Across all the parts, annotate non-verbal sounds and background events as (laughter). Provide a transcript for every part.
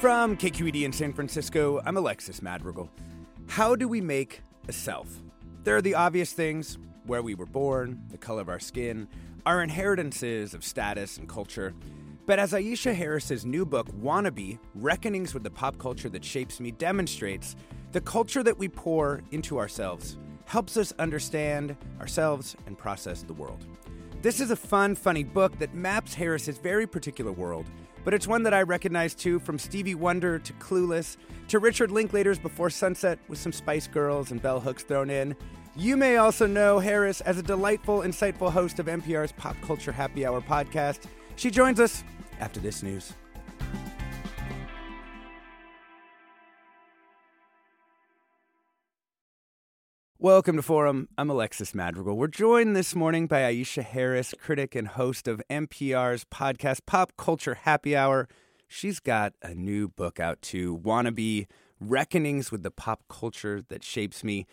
From KQED in San Francisco, I'm Alexis Madrigal. How do we make a self? There are the obvious things where we were born, the color of our skin, our inheritances of status and culture. But as Aisha Harris's new book, Wannabe Reckonings with the Pop Culture That Shapes Me demonstrates, the culture that we pour into ourselves helps us understand ourselves and process the world. This is a fun, funny book that maps Harris's very particular world but it's one that I recognize too from Stevie Wonder to Clueless to Richard Linklater's Before Sunset with some Spice Girls and bell hooks thrown in. You may also know Harris as a delightful, insightful host of NPR's Pop Culture Happy Hour podcast. She joins us after this news. Welcome to Forum. I'm Alexis Madrigal. We're joined this morning by Aisha Harris, critic and host of NPR's podcast Pop Culture Happy Hour. She's got a new book out too, Wannabe Reckonings with the Pop Culture That Shapes Me.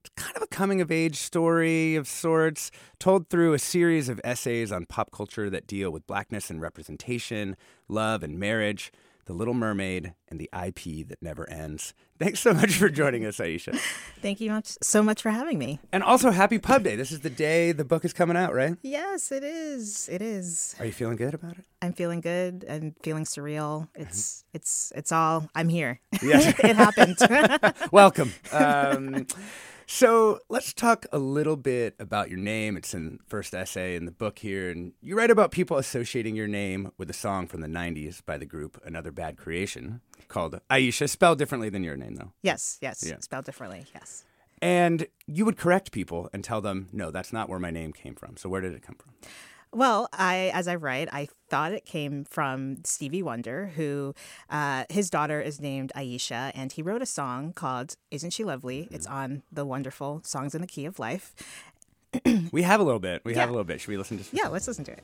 It's kind of a coming of age story of sorts, told through a series of essays on pop culture that deal with blackness and representation, love and marriage. The Little Mermaid, and the IP that never ends. Thanks so much for joining us, Aisha. (laughs) Thank you much, so much for having me. And also, happy Pub Day. This is the day the book is coming out, right? Yes, it is. It is. Are you feeling good about it? I'm feeling good. I'm feeling surreal. It's mm-hmm. it's it's all. I'm here. Yes, (laughs) it happened. (laughs) Welcome. Um, so let's talk a little bit about your name. It's in the first essay in the book here, and you write about people associating your name with a song from the '90s by the group Another Bad Creation called Aisha, spelled differently than your name, though. Yes, yes, yeah. spelled differently. Yes. And you would correct people and tell them, "No, that's not where my name came from." So where did it come from? Well, I, as I write, I thought it came from Stevie Wonder, who uh, his daughter is named Aisha, and he wrote a song called "Isn't She Lovely?" Mm-hmm. It's on the wonderful "Songs in the Key of Life." we have a little bit. We yeah. have a little bit. Should we listen to? Yeah, let's listen to it.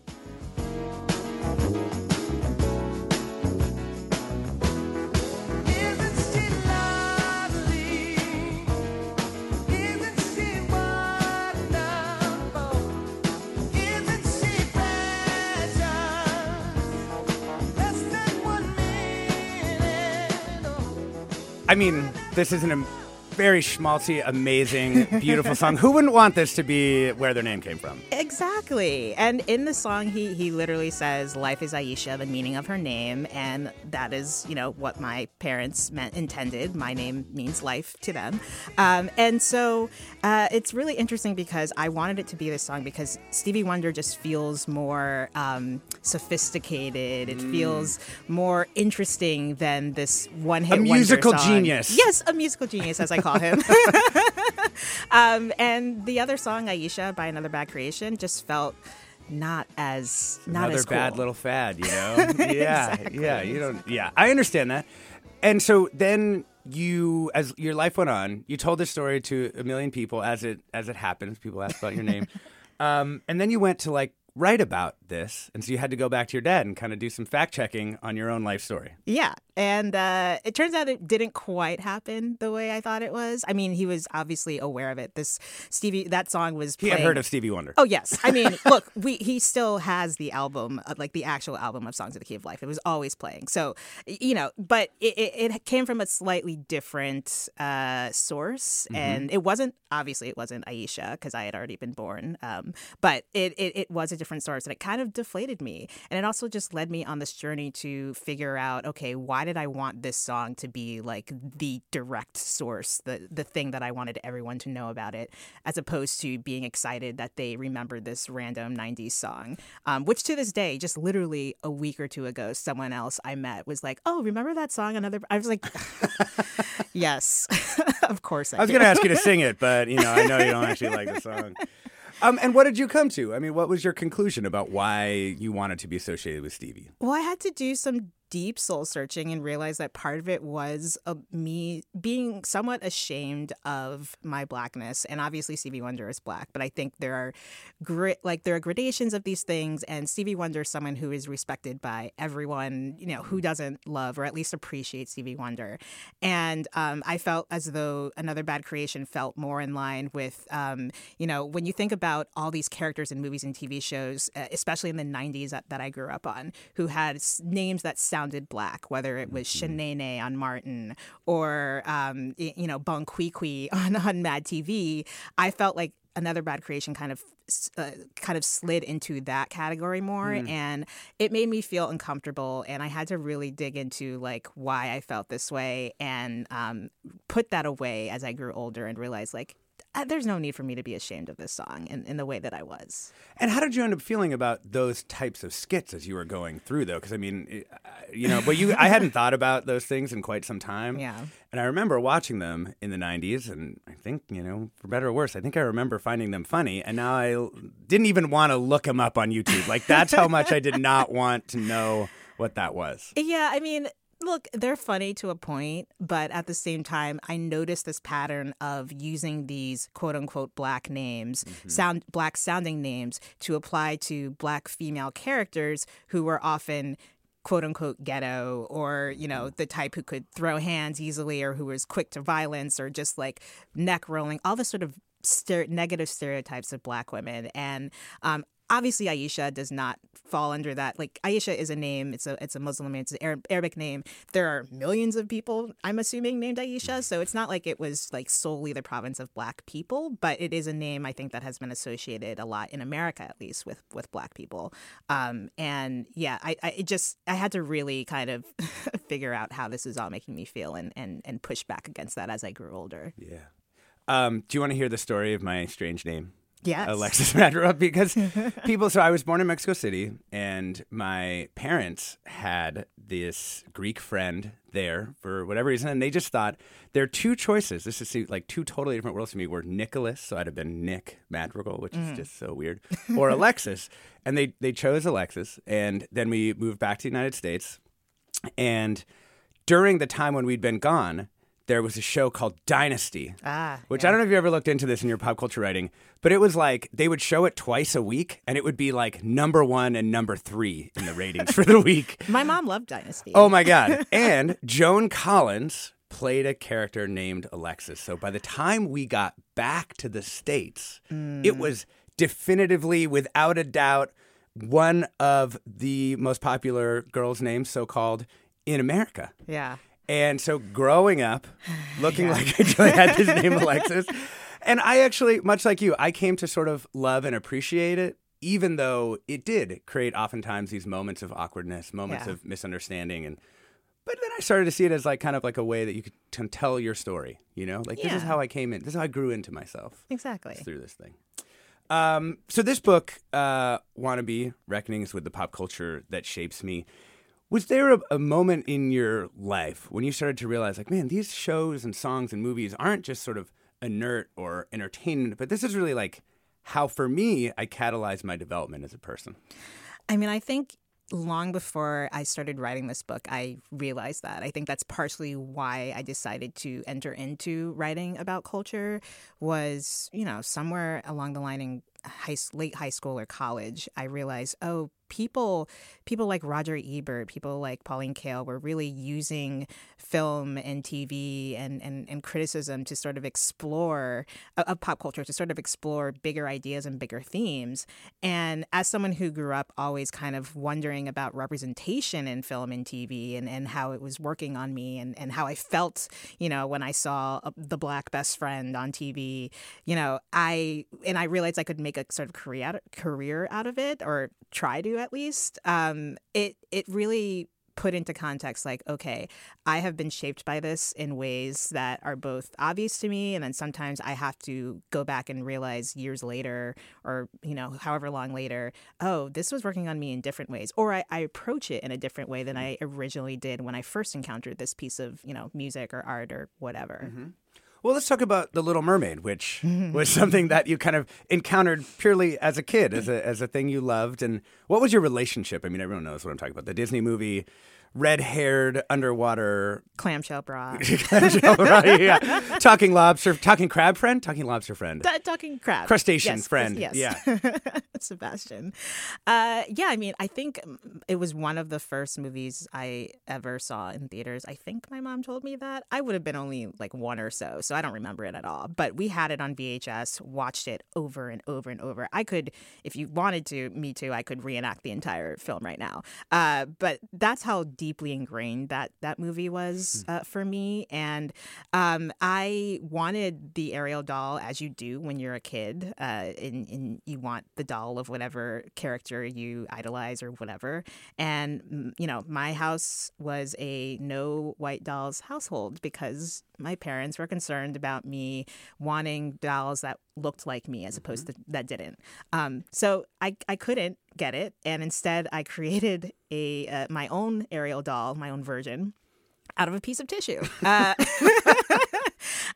I mean, this is an very schmaltzy, amazing, beautiful song. Who wouldn't want this to be where their name came from? Exactly. And in the song, he he literally says, "Life is Aisha," the meaning of her name, and that is, you know, what my parents meant intended. My name means life to them, um, and so uh, it's really interesting because I wanted it to be this song because Stevie Wonder just feels more um, sophisticated. It mm. feels more interesting than this one hit. A musical genius. Yes, a musical genius, as I call call him. (laughs) um, and the other song, Aisha, by Another Bad Creation, just felt not as not another as cool. bad little fad, you know? (laughs) yeah, exactly. yeah. You don't. Yeah, I understand that. And so then you, as your life went on, you told this story to a million people as it as it happens. People ask about your name. (laughs) Um, and then you went to like write about this, and so you had to go back to your dad and kind of do some fact checking on your own life story. Yeah, and uh, it turns out it didn't quite happen the way I thought it was. I mean, he was obviously aware of it. This Stevie, that song was. He had heard of Stevie Wonder. Oh yes, I mean, (laughs) look, we he still has the album, uh, like the actual album of Songs of the Key of Life. It was always playing. So you know, but it, it, it came from a slightly different uh, source, Mm-hmm. and it wasn't obviously it wasn't Aisha because I had already been born. Um, but it, it it was a different source, and it kind of deflated me, and it also just led me on this journey to figure out, okay, why did I want this song to be like the direct source, the the thing that I wanted everyone to know about it, as opposed to being excited that they remembered this random '90s song, um, which to this day, just literally a week or two ago, someone else I met was like, "Oh, remember that song?" Another, I was like, (laughs) "Yes, (laughs) of course." I, I was going to ask you to (laughs) sing it, but you know, I know you don't actually like the song. Um, and what did you come to? I mean, what was your conclusion about why you wanted to be associated with Stevie? Well, I had to do some deep soul searching and realized that part of it was uh, me being somewhat ashamed of my blackness. And obviously, Stevie Wonder is black, but I think there are grit like there are gradations of these things. And Stevie Wonder is someone who is respected by everyone, you know, who doesn't love or at least appreciate Stevie Wonder. And um, I felt as though another bad creation felt more in line with, um, you know, when you think about all these characters in movies and TV shows, especially in the 90s that, that I grew up on, who had names that sounded black, whether it was Shanae on Martin or, um, you know, Bon Qui Qui (laughs) on, on Mad TV, I felt like another bad creation kind of uh, kind of slid into that category more and it made me feel uncomfortable and i had to really dig into like why i felt this way and um, put that away as i grew older and realized like uh, there's no need for me to be ashamed of this song in, in the way that i was. And how did you end up feeling about those types of skits as you were going through, though? Because I mean, you know, but you, I hadn't thought about those things in quite some time. Yeah. And I remember watching them in the '90s, and I think, you know, for better or worse, I think I remember finding them funny. And now I didn't even want to look them up on YouTube. Like that's how much I did not want to know what that was. Yeah, I mean, look, they're funny to a point, but at the same time, I noticed this pattern of using these quote unquote black names, mm-hmm. sound black sounding names, to apply to black female characters who were often quote unquote ghetto or you know the type who could throw hands easily or who was quick to violence or just like neck rolling all the sort of negative stereotypes of black women and um, obviously Aisha does not fall under that. Like Aisha is a name; it's a it's a Muslim name, it's an Arabic name. There are millions of people, I'm assuming, named Aisha. So it's not like it was like solely the province of black people, but it is a name I think that has been associated a lot in America, at least with with black people. Um, and yeah, I, I just I had to really kind of (laughs) figure out how this is all making me feel and and and push back against that as I grew older. Yeah. Um, do you want to hear the story of my strange name? Yes. Alexis (laughs) Madrova because (laughs) people. So I was born in Mexico City, and my parents had this Greek friend there for whatever reason, and they just thought there are two choices. This is like two totally different worlds to me. Were Nicholas, so I'd have been Nick Madrigal, which is just so weird, (laughs) or Alexis, and they they chose Alexis, and then we moved back to the United States, and during the time when we'd been gone. There was a show called Dynasty, Ah, which I don't know if you ever looked into this in your pop culture writing, but it was like they would show it twice a week, and it would be like number one and number three in the ratings for the (laughs) week. My mom loved Dynasty. Oh my god! (laughs) And Joan Collins played a character named Alexis. So by the time we got back to the states, it was definitively, without a doubt, one of the most popular girls' names, so called in America. yeah. And so growing up, (sighs) looking like I had this name (laughs) Alexis, and I actually, much like you, I came to sort of love and appreciate it, even though it did create oftentimes these moments of awkwardness, moments Yeah. of misunderstanding, and but then I started to see it as like kind of like a way that you could tell your story. You know, like this is how I came in. This is how I grew into myself Exactly. through this thing. Um, so this book, uh, "Wannabe: Reckonings with the Pop Culture That Shapes Me," was there a, a moment in your life when you started to realize, like, man, these shows and songs and movies aren't just sort of inert or entertainment, but this is really like how, for me, I catalyzed my development as a person. I mean, I think long before I started writing this book, I realized that. I think that's partially why I decided to enter into writing about culture was, you know, somewhere along the line in, high, late high school or college, I realized, oh, people people like Roger Ebert, people like Pauline Kael were really using film and TV and, and, and criticism to sort of explore of pop culture to sort of explore bigger ideas and bigger themes. And as someone who grew up always kind of wondering about representation in film and TV and, and how it was working on me and, and how I felt, you know, when I saw uh, the black best friend on TV, you know, I and I realized I could make a sort of career career out of it or try to at least, um, it it really put into context like okay i have been shaped by this in ways that are both obvious to me and then sometimes i have to go back and realize years later or you know however long later oh this was working on me in different ways or i, I approach it in a different way than i originally did when i first encountered this piece of you know music or art or whatever mm-hmm. Well, let's talk about The Little Mermaid, which (laughs) was something that you kind of encountered purely as a kid, as a, as a thing you loved. And what was your relationship? I mean, everyone knows what I'm talking about. The Disney movie red-haired underwater clamshell bra. (laughs) clamshell bra, yeah. (laughs) talking lobster, talking crab friend, talking lobster friend, D- talking crab, crustacean yes, friend. Yes, yeah, (laughs) Sebastian. Uh, yeah, I mean, I think it was one of the first movies I ever saw in theaters. I think my mom told me that I would have been only like one or so, so I don't remember it at all. But we had it on VHS, watched it over and over and over. I could, if you wanted to, me too, I could reenact the entire film right now. Uh, but that's how deeply ingrained that that movie was hmm. uh, for me, and um, I wanted the Ariel doll as you do when you're a kid, uh, and, and you want the doll of whatever character you idolize or whatever. And you know, my house was a no white dolls household because my parents were concerned about me wanting dolls that looked like me as opposed mm-hmm. to that didn't. Um, so I, I couldn't get it, and instead I created a uh, my own Ariel doll, my own version, out of a piece of tissue. (laughs) Uh, (laughs)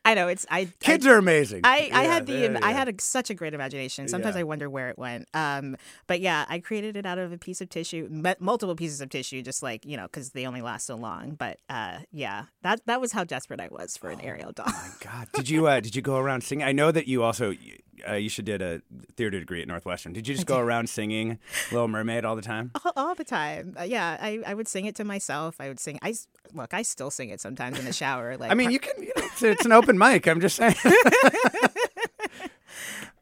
I know it's I. Kids I, are amazing. I, I had the yeah. I had a, such a great imagination. Sometimes yeah. I wonder where it went. Um, but yeah, I created it out of a piece of tissue, multiple pieces of tissue, just like you know, because they only last so long. But uh, yeah, that that was how desperate I was for an oh, Ariel doll. my God, did you uh, did you go around singing? I know that you also uh, you should did a theater degree at Northwestern. Did you just go around singing Little Mermaid all the time? All, all the time. Uh, yeah, I, I would sing it to myself. I would sing. I look. I still sing it sometimes in the shower. (laughs) Like I mean, you can. You know, it's, it's an open mic. I'm just saying. (laughs)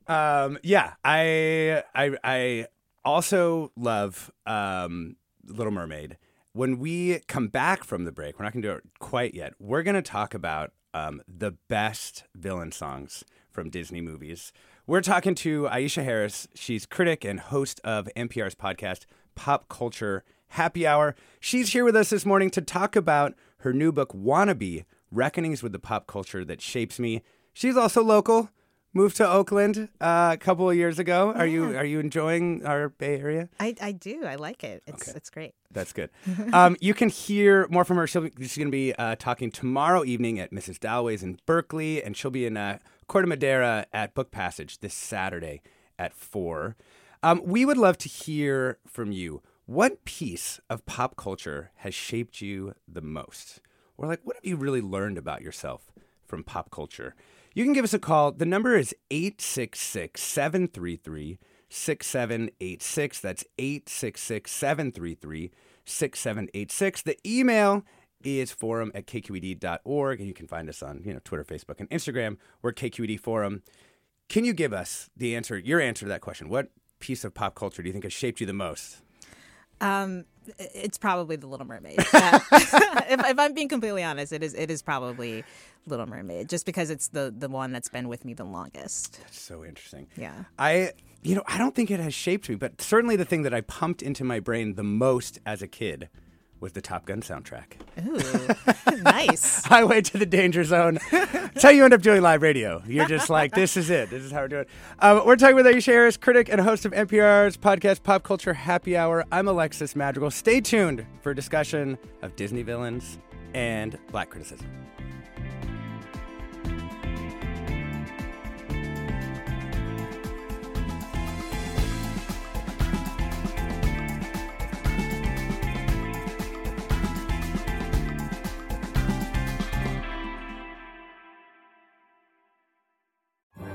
um, yeah, I I I also love um, Little Mermaid. When we come back from the break, we're not going to do it quite yet. We're going to talk about um, the best villain songs from Disney movies. We're talking to Aisha Harris. She's critic and host of NPR's podcast, Pop Culture Happy Hour. She's here with us this morning to talk about her new book, Wannabe Reckonings with the Pop Culture That Shapes Me. She's also local. Moved to Oakland uh, a couple of years ago. Are yeah. you are you enjoying our Bay Area? I, I do. I like it. It's okay. it's great. That's good. (laughs) um, you can hear more from her. She'll, she's going to be uh, talking tomorrow evening at Mrs. Dalloway's in Berkeley, and she'll be in uh, Corte Madera at Book Passage this Saturday at 4. Um, we would love to hear from you. What piece of pop culture has shaped you the most? Or, like, what have you really learned about yourself from pop culture? You can give us a call. The number is 866 733 6786. That's 866 733 6786. The email is forum at kqed.org, and you can find us on you know Twitter, Facebook, and Instagram. We're KQED Forum. Can you give us the answer, your answer to that question? What piece of pop culture do you think has shaped you the most? Um, it's probably The Little Mermaid. (laughs) Uh, (laughs) if, if, I'm being completely honest, it is it is probably Little Mermaid, just because it's the the one that's been with me the longest. That's so interesting. Yeah, I you know I don't think it has shaped me, but certainly the thing that I pumped into my brain the most as a kid was the Top Gun soundtrack. Ooh, (laughs) nice. (laughs) Highway to the Danger Zone. That's how you end up doing live radio. You're just like, this is it. This is how we're doing it. Um, we're talking with Aisha Harris, critic and host of NPR's podcast Pop Culture Happy Hour. I'm Alexis Madrigal. Stay tuned for a discussion of Disney villains and black criticism.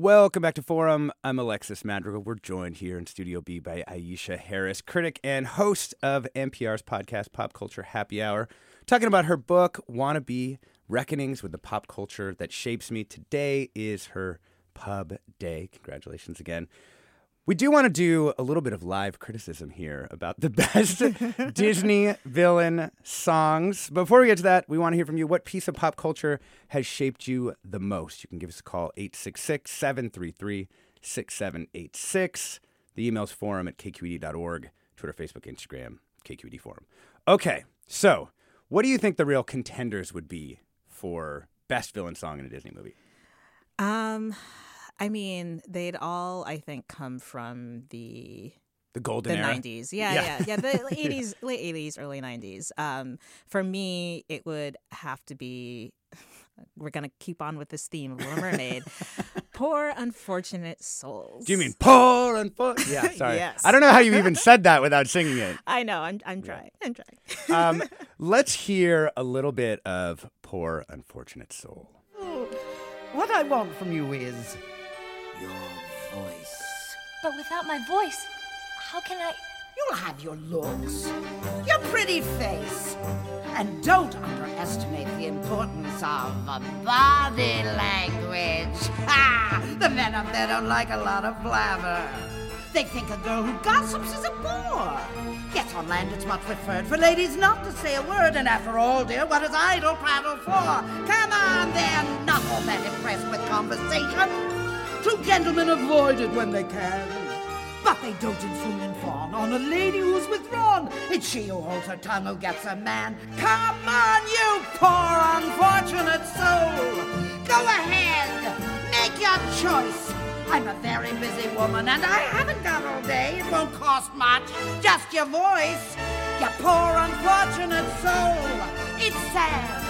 Welcome back to Forum. I'm Alexis Madrigal. We're joined here in Studio B by Aisha Harris, critic and host of NPR's podcast Pop Culture Happy Hour, talking about her book, Wannabe Reckonings with the Pop Culture That Shapes Me. Today is her pub day. Congratulations again. We do want to do a little bit of live criticism here about the (laughs) best Disney villain songs. Before we get to that, we want to hear from you. What piece of pop culture has shaped you the most? You can give us a call 866 733 6786. The email's forum at kqed.org, Twitter, Facebook, Instagram, KQED Forum. Okay, so what do you think the real contenders would be for best villain song in a Disney movie? Um, I mean, they'd all, I think, come from the The golden the era. nineties. Yeah, Yeah. yeah, yeah. The (laughs) eighties, late eighties, early nineties. Um, for me, it would have to be. (sighs) We're gonna keep on with this theme of Little (laughs) Mermaid. Poor unfortunate souls. Do you mean poor and poor? (laughs) Yeah, sorry. Yes. I don't know how you even said that without singing it. I know. I'm. I'm trying. I'm trying. Um, let's hear a little bit of Poor Unfortunate Soul. What I want from you is your voice. But without my voice, how can I? You'll have your looks, your pretty face, and don't underestimate the importance of body language. Ha! The men up there don't like a lot of blabber. They think a girl who gossips is a bore. Yes, on land it's much preferred for ladies not to say a word, and after all, dear, what is idle prattle for? Come on, they're not all that impressed with conversation. True gentlemen avoid it when they can. But they and swoon and fawn on a lady who's withdrawn. It's she who holds her tongue who gets a man. Come on, you poor unfortunate soul. Go ahead, make your choice. I'm a very busy woman and I haven't got all day. It won't cost much, just your voice. You poor unfortunate soul. It's sad,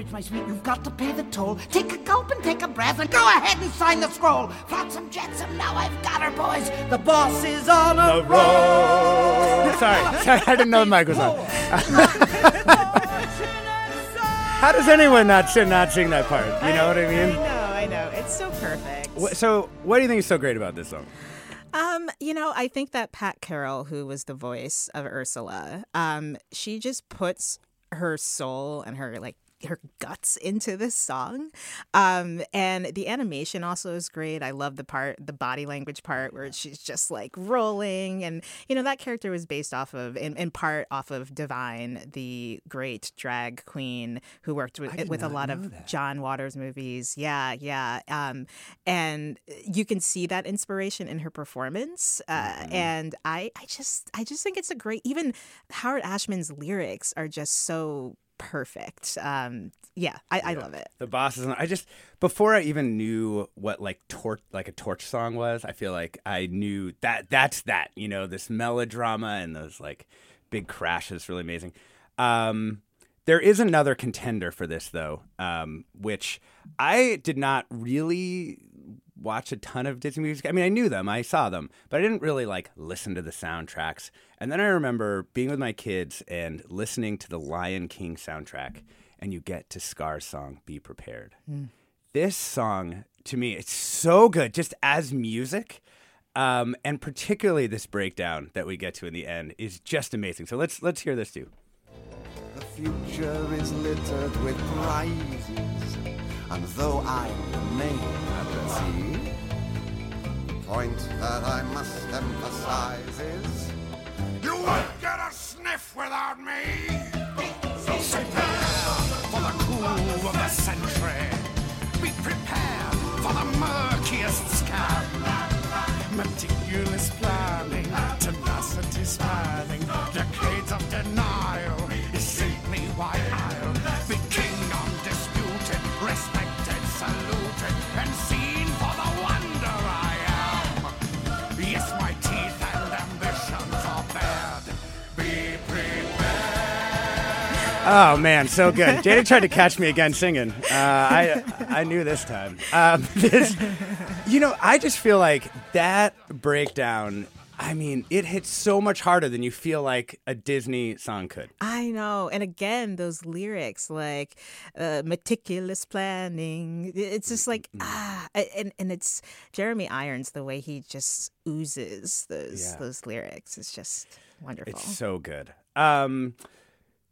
bridge, my sweet, you've got to pay the toll. Take a gulp and take a breath and go ahead and sign the scroll. Flotsam jetsam, now I've got her, boys. The boss is on a roll. Sorry, (laughs) sorry, I didn't know the mic was on. (laughs) How does anyone not sing, not sing that part? You know what I I mean? know. I know. It's so perfect. So, what do you think is so great about this song? Um, you know, I think that Pat Carroll, who was the voice of Ursula, um, she just puts her soul and her like her guts into this song. Um, and the animation also is great. I love the part, the body language part where she's just like rolling. And, you know, that character was based off of, in, in part off of Divine, the great drag queen who worked with, with a lot of that. John Waters movies. Yeah, yeah. Um, and you can see that inspiration in her performance. Uh, Mm-hmm. And I, I just, I just think it's a great. Even Howard Ashman's lyrics are just so perfect. Um, yeah, I, I love it. The boss is. I just before I even knew what like torch like a torch song was, I feel like I knew that that's that. You know, this melodrama and those like big crashes, really amazing. Um, there is another contender for this though, um, which I did not really watch a ton of Disney movies. I mean, I knew them, I saw them, but I didn't really like listen to the soundtracks. And then I remember being with my kids and listening to the Lion King soundtrack, and you get to Scar's song "Be Prepared." This song, to me, it's so good, just as music. Um, and particularly this breakdown that we get to in the end is just amazing. So let's let's hear this too. The future is littered with prizes. And though I remain at the sea, the point that I must emphasize is you won't get a sniff without me. So prepare for the cool of the century. Be prepared for the murkiest scam. Meticulous planning, tenacity spanning, Oh man, so good. Jada tried to catch me again singing. Uh, I I knew this time. Um, (laughs) this, you know, I just feel like that breakdown. I mean, it hits so much harder than you feel like a Disney song could. I know. And again, those lyrics like uh, meticulous planning. It's just like, Mm-hmm. ah. And, and it's Jeremy Irons, the way he just oozes those, Yeah. those lyrics. It's just wonderful. It's so good. Um,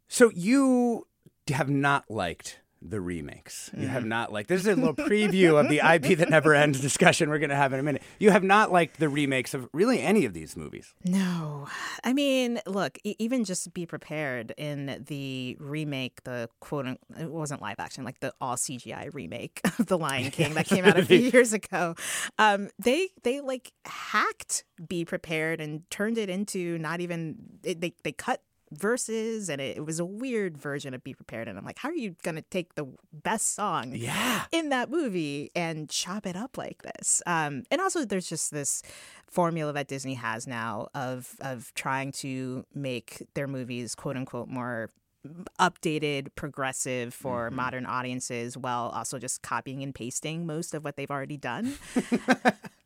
so you have not liked the remakes. You have not liked. This is a little preview of the (laughs) IP that never ends discussion we're going to have in a minute. You have not liked the remakes of really any of these movies. No, I mean, look, e- even just be prepared in the remake, the quote, it wasn't live action, like the all CGI remake (laughs) of The Lion (laughs) King that came out a few years ago. Um, they they like hacked Be Prepared and turned it into not even it, they they cut verses and it, it was a weird version of Be Prepared and I'm like, how are you gonna take the best song Yeah. in that movie and chop it up like this. Um, and also, there's just this formula that Disney has now of of trying to make their movies quote unquote more updated, progressive for modern audiences, while also just copying and pasting most of what they've already done. (laughs)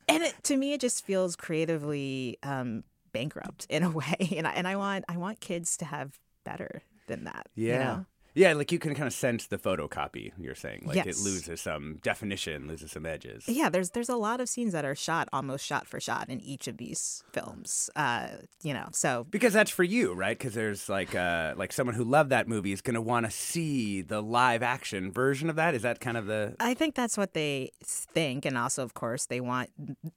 and it, to me, it just feels creatively um, bankrupt in a (laughs) way. And I, and I want I want kids to have better than that. you Yeah. know? Yeah, like you can kind of sense the photocopy, you're saying. Like it loses some definition, loses some edges. Yeah, there's there's a lot of scenes that are shot almost shot for shot in each of these films. Uh, you know, so Because that's for you, right? Because there's like uh, like someone who loved that movie is going to want to see the live action version of that. Is that kind of the I think that's what they think, and also, of course, they want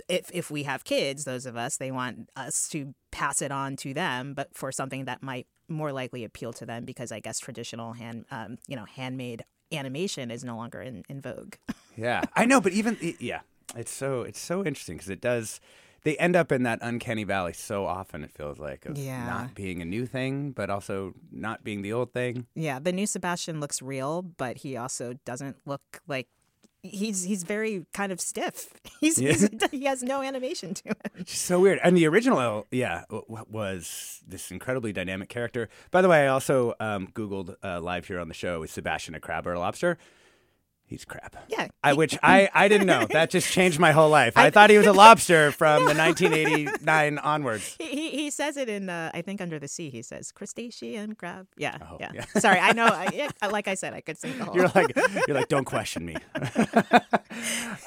if if we have kids, those of us, they want us to pass it on to them, but for something that might more likely appeal to them because I guess traditional hand, um, you know, handmade animation is no longer in, in vogue. (laughs) Yeah, I know, but even yeah, it's so it's so interesting because it does. They end up in that uncanny valley so often. It feels like of Yeah. not being a new thing, but also not being the old thing. Yeah, the new Sebastian looks real, but he also doesn't look like he's he's very kind of stiff. (laughs) He's, he's he has no animation to him. So weird. And the original, yeah, was this incredibly dynamic character. By the way, I also um, Googled uh, live here on the show is Sebastian a crab or a lobster? He's crap. Yeah, I, which (laughs) I, I didn't know. That just changed my whole life. I, thought he was a (laughs) lobster from the 1989 onwards. He, he he says it in uh, I think Under the Sea. He says crustacean crab. Yeah, Oh, yeah. yeah. (laughs) Sorry, I know. I, like I said, I could sing the whole. You're like, you're like, don't question me.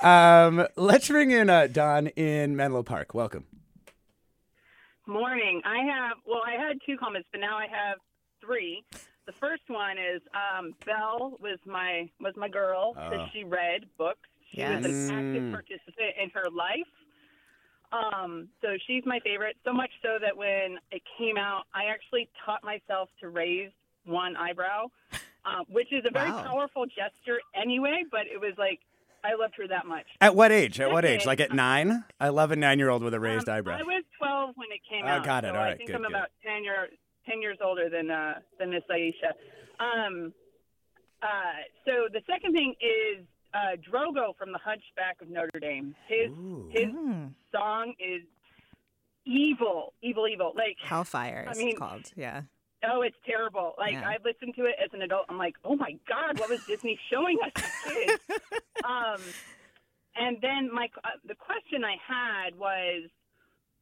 um, let's bring in uh, Don in Menlo Park. Welcome. Morning. I have well, I had two comments, but now I have three. The first one is um, Belle was my was my girl Oh. she read books. She was an active Mm. participant in her life. Um, so she's my favorite. So much so that when it came out, I actually taught myself to raise one eyebrow, uh, which is a very Wow. powerful gesture anyway. But it was like I loved her that much. At what age? At what age? Like at nine? I love a nine-year-old with a raised Um, eyebrow. I was 12 when it came Oh, out. got it. So All I think Good, I'm good. about 10, year, 10 years older than uh, than Miss Aisha. Um, uh, so the second thing is uh, Frollo from The Hunchback of Notre Dame. His Ooh. his Mm, song is evil, evil, evil. Like Hellfire I mean- called. Yeah. oh, it's terrible. Like Yeah. I listened to it as an adult. I'm like, oh my god, what was Disney showing us as kids? (laughs) um, and then my uh, the question I had was,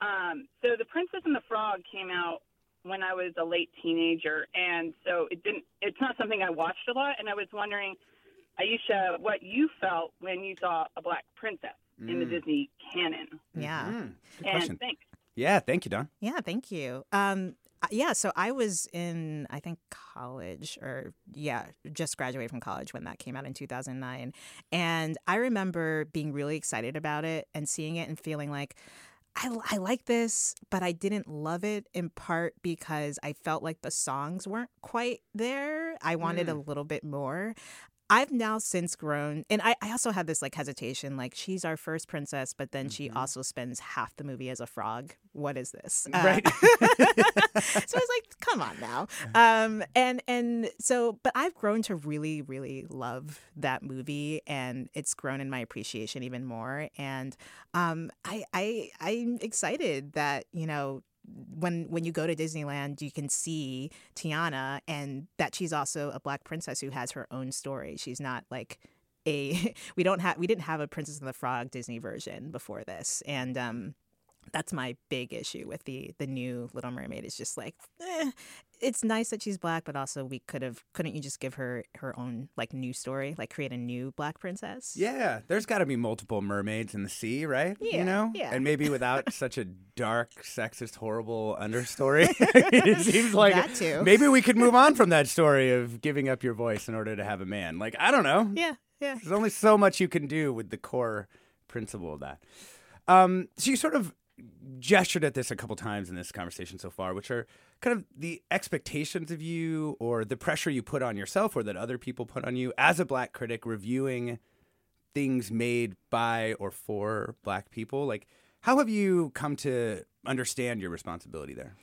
um, so the Princess and the Frog came out when I was a late teenager, and so it didn't. It's not something I watched a lot, and I was wondering, Aisha, what you felt when you saw a black princess in the Disney canon. Yeah. Mm, good And question. thanks. Yeah, thank you, Don. Yeah, thank you. Um, uh, yeah, so I was in, I think, college or, yeah, just graduated from college when that came out in 2009. And I remember being really excited about it and seeing it and feeling like, I, I like this, but I didn't love it in part because I felt like the songs weren't quite there. I wanted a mm. little bit more. I've now since grown, and I, I also had this like hesitation, like she's our first princess, but then she also spends half the movie as a frog. What is this? Uh, Right. (laughs) so I was like, come on now. (laughs) Um, and and so, but I've grown to really, really love that movie, and it's grown in my appreciation even more. And um, I I I'm excited that you know when when you go to Disneyland, you can see Tiana, and that she's also a black princess who has her own story. She's not like a (laughs) we don't have we didn't have a Princess and the Frog Disney version before this, and um, that's my big issue with the the new Little Mermaid. Is just like eh, it's nice that she's black, but also we could have couldn't you just give her her own like new story, like create a new black princess? Yeah, there's got to be multiple mermaids in the sea, right? Yeah, you know, yeah. and maybe without such a dark, sexist, horrible understory. (laughs) it seems like That too. maybe we could move on from that story of giving up your voice in order to have a man. Like I don't know. yeah, yeah. There's only so much you can do with the core principle of that. Um, so you sort of gestured at this a couple times in this conversation so far, which are kind of the expectations of you or the pressure you put on yourself or that other people put on you as a black critic reviewing things made by or for black people. Like, how have you come to understand your responsibility there?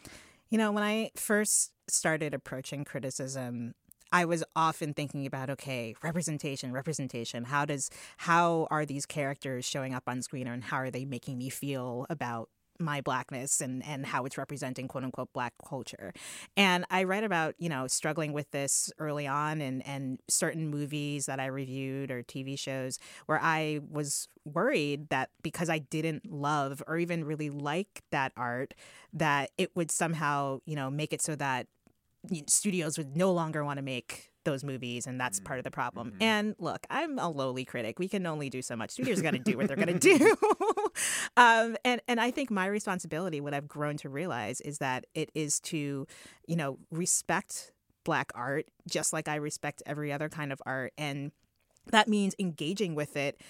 You know, when I first started approaching criticism, I was often thinking about okay, representation, representation. How does how are these characters showing up on screen and how are they making me feel about my blackness and and how it's representing quote unquote black culture. And I read about, you know, struggling with this early on and and certain movies that I reviewed or TV shows where I was worried that because I didn't love or even really like that art that it would somehow, you know, make it so that studios would no longer want to make those movies and that's part of the problem. And look, I'm a lowly critic. We can only do so much. Studios got to do what they're going (laughs) to do. (laughs) um, and and I think my responsibility, what I've grown to realize, is that it is to, you know, respect black art just like I respect every other kind of art and that means engaging with it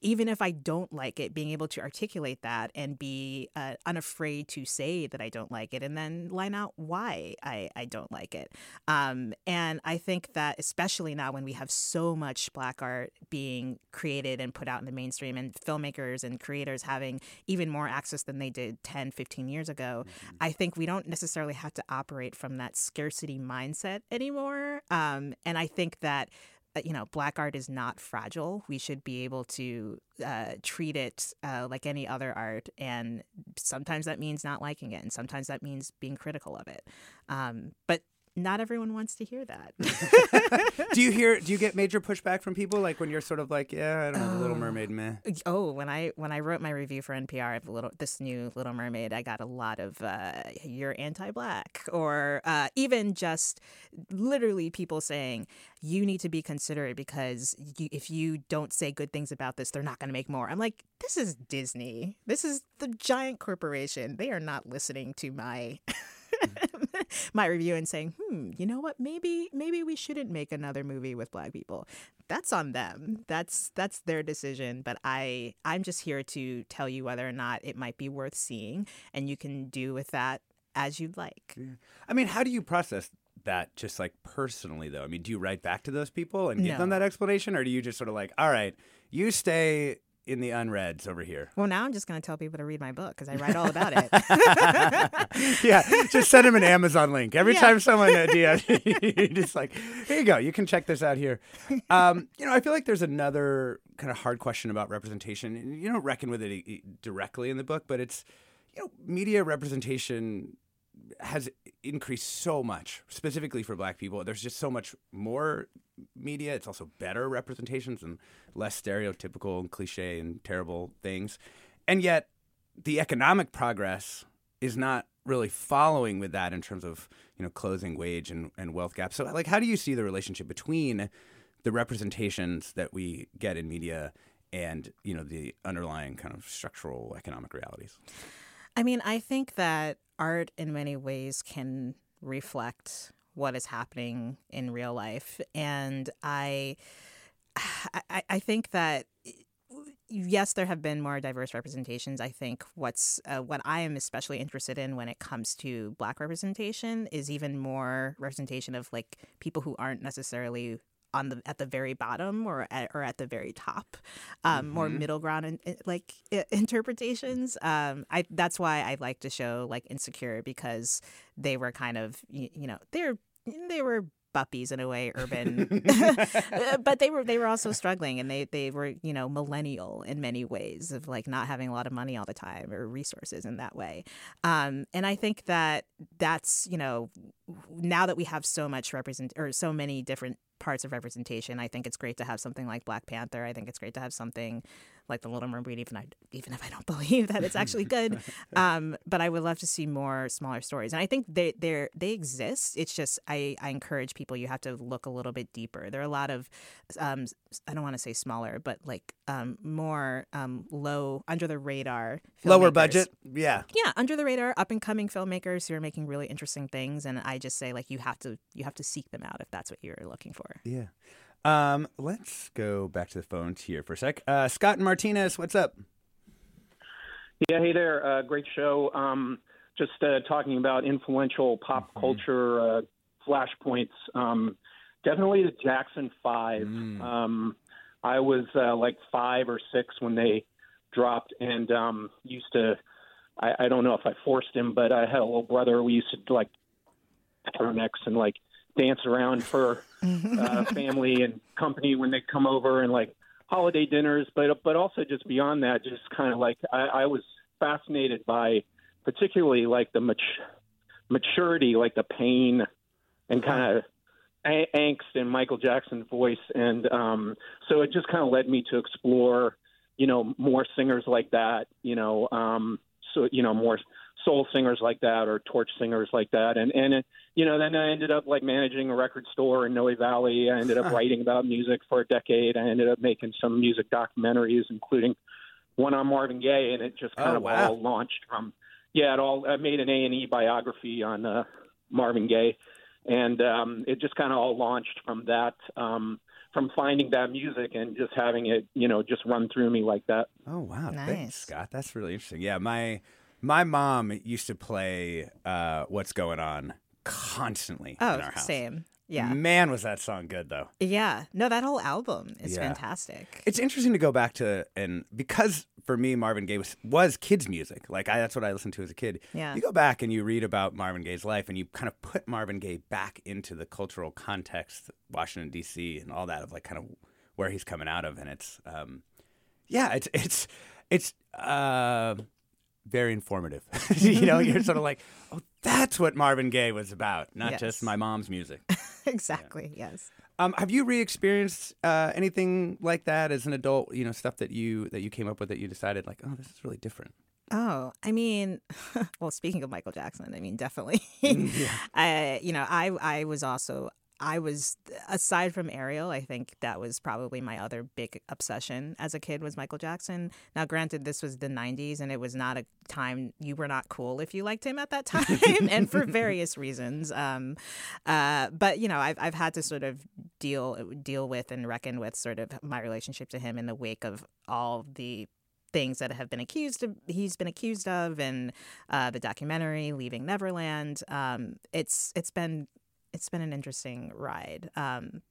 even if i don't like it being able to articulate that and be uh, unafraid to say that i don't like it and then line out why i, I don't like it. Um, and i think that especially now when we have so much black art being created and put out in the mainstream and filmmakers and creators having even more access than they did 10 15 years ago i think we don't necessarily have to operate from that scarcity mindset anymore. Um, and i think that you know, black art is not fragile. We should be able to uh, treat it uh, like any other art. And sometimes that means not liking it, and sometimes that means being critical of it. Um, but not everyone wants to hear that. (laughs) do you hear? Do you get major pushback from people like when you're sort of like, yeah, I don't know, the Little Mermaid, meh. oh, when I when I wrote my review for NPR of little this new Little Mermaid, I got a lot of uh, "you're anti-black" or uh, even just literally people saying you need to be considerate because you, if you don't say good things about this, they're not going to make more. I'm like, this is Disney. This is the giant corporation. They are not listening to my. (laughs) (laughs) my review and saying, "Hmm, you know what? Maybe maybe we shouldn't make another movie with black people." That's on them. That's that's their decision, but I I'm just here to tell you whether or not it might be worth seeing and you can do with that as you'd like. I mean, how do you process that just like personally though? I mean, do you write back to those people and give them that explanation or do you just sort of like, all right, you stay in the unreads over here? Well, now I'm just going to tell people to read my book because I write all about it. (laughs) yeah, just send them an Amazon link. Every Yeah. time someone uh, DM, (laughs) you just like, here you go. You can check this out here. Um, you know, I feel like there's another kind of hard question about representation. and You don't reckon with it directly in the book, but it's, you know, media representation has increased so much, specifically for black people. There's just so much more media. It's also better representations and less stereotypical and cliche and terrible things. And yet, the economic progress is not really following with that in terms of you know closing wage and, and wealth gaps. So, like, how do you see the relationship between the representations that we get in media and you know the underlying kind of structural economic realities? I mean, I think that art in many ways can reflect what is happening in real life. And (sighs) I I, I think that yes, there have been more diverse representations. I think what's uh, what I am especially interested in when it comes to Black representation is even more representation of like people who aren't necessarily on the at the very bottom or at, or at the very top, um, mm-hmm. more middle ground in, in, like interpretations. Um, I that's why I like to show like Insecure because they were kind of you, you know they're they were buppies in a way urban (laughs) (laughs) but they were they were also struggling and they they were you know millennial in many ways of like not having a lot of money all the time or resources in that way um, and i think that that's you know now that we have so much represent or so many different parts of representation. I think it's great to have something like Black Panther. I think it's great to have something like The Little Mermaid, even I, even if I don't (laughs) believe that it's actually good. (laughs) um, but I would love to see more smaller stories, and I think they they they exist. It's just I I encourage people. You have to look a little bit deeper. There are a lot of um, I don't want to say smaller, but like um, more um, low under the radar, lower budget. Yeah, yeah, under the radar, up and coming filmmakers who are making really interesting things. And I just say like you have to you have to seek them out if that's what you're looking for. Yeah. Um, let's go back to the phones here for a sec. Uh, Scott and Martinez, what's up? Yeah, hey there. Uh, great show. Um, just uh, talking about influential pop mm-hmm. culture uh, flashpoints. Um, definitely the Jackson Five. Mm. Um, I was uh, like five or six when they dropped, and um, used to. I, I don't know if I forced him, but I had a little brother. We used to like turtlenecks and like dance around for uh, family and company when they come over and like holiday dinners, but but also just beyond that, just kind of like I, I was fascinated by particularly like the mat- maturity, like the pain and kind of a- angst in Michael Jackson's voice, and um, so it just kind of led me to explore, you know, more singers like that, you know, um, so you know more soul singers like that or torch singers like that and and it, you know then I ended up like managing a record store in Noe Valley I ended up (laughs) writing about music for a decade I ended up making some music documentaries including one on Marvin Gaye and it just kind oh, of wow. all launched from yeah it all I made an A&E biography on uh, Marvin Gaye and um it just kind of all launched from that um from finding that music and just having it, you know, just run through me like that. Oh wow, nice. thanks, Scott. That's really interesting. Yeah, my my mom used to play uh, "What's Going On" constantly oh, in our house. same. Yeah. Man, was that song good though. Yeah. No, that whole album is Yeah. fantastic. It's interesting to go back to and because for me Marvin Gaye was, was kids music. Like I, that's what I listened to as a kid. Yeah. You go back and you read about Marvin Gaye's life and you kind of put Marvin Gaye back into the cultural context, Washington D.C. and all that of like kind of where he's coming out of, and it's um, yeah, it's it's it's uh, very informative. (laughs) (laughs) you know, you're sort of like, oh, that's what Marvin Gaye was about, not Yes. just my mom's music. (laughs) exactly. Yes. Um, have you re-experienced uh, anything like that as an adult? You know, stuff that you that you came up with that you decided like, oh, this is really different. Oh, I mean, well, speaking of Michael Jackson, I mean, definitely. Yeah. I, you know, I, I was also, I was aside from Ariel, I think that was probably my other big obsession as a kid was Michael Jackson. Now, granted, this was the '90s, and it was not a time you were not cool if you liked him at that (laughs) time, and for various reasons. Um, uh, but you know, I've I've had to sort of deal deal with and reckon with sort of my relationship to him in the wake of all the things that have been accused of he's been accused of and uh, the documentary leaving neverland um, it's it's been it's been an interesting ride um,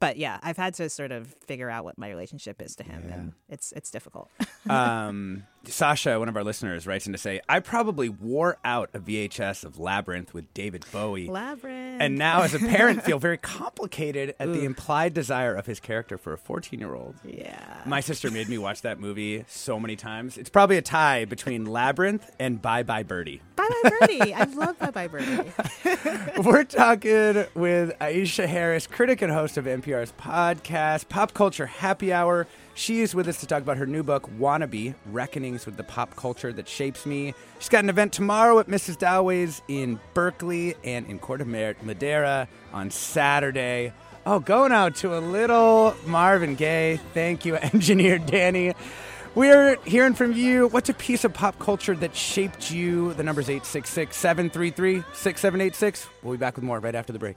but yeah i've had to sort of figure out what my relationship is to him and it's it's difficult. (laughs) Um, Sasha, one of our listeners, writes in to say, I probably wore out a VHS of Labyrinth with David Bowie. labyrinth And now, as a parent, feel very (laughs) complicated at the implied desire of his character for a 14 year old. yeah My sister made me watch that movie so many times. It's probably a tie between Labyrinth and Bye Bye Birdie. bye bye birdie i (laughs) love bye bye birdie (laughs) We're talking with Aisha Harris, critic and host of NPR's podcast, Pop Culture Happy Hour. She is with us to talk about her new book, Wannabe Reckonings with the Pop Culture That Shapes Me. She's got an event tomorrow at Mrs. Dalloway's in Berkeley and in Corte Madera on Saturday. Oh, going out to a little Marvin Gaye. Thank you, (laughs) engineer Danny. We're hearing from you. What's a piece of pop culture that shaped you? The number's 866 733 6786. We'll be back with more right after the break.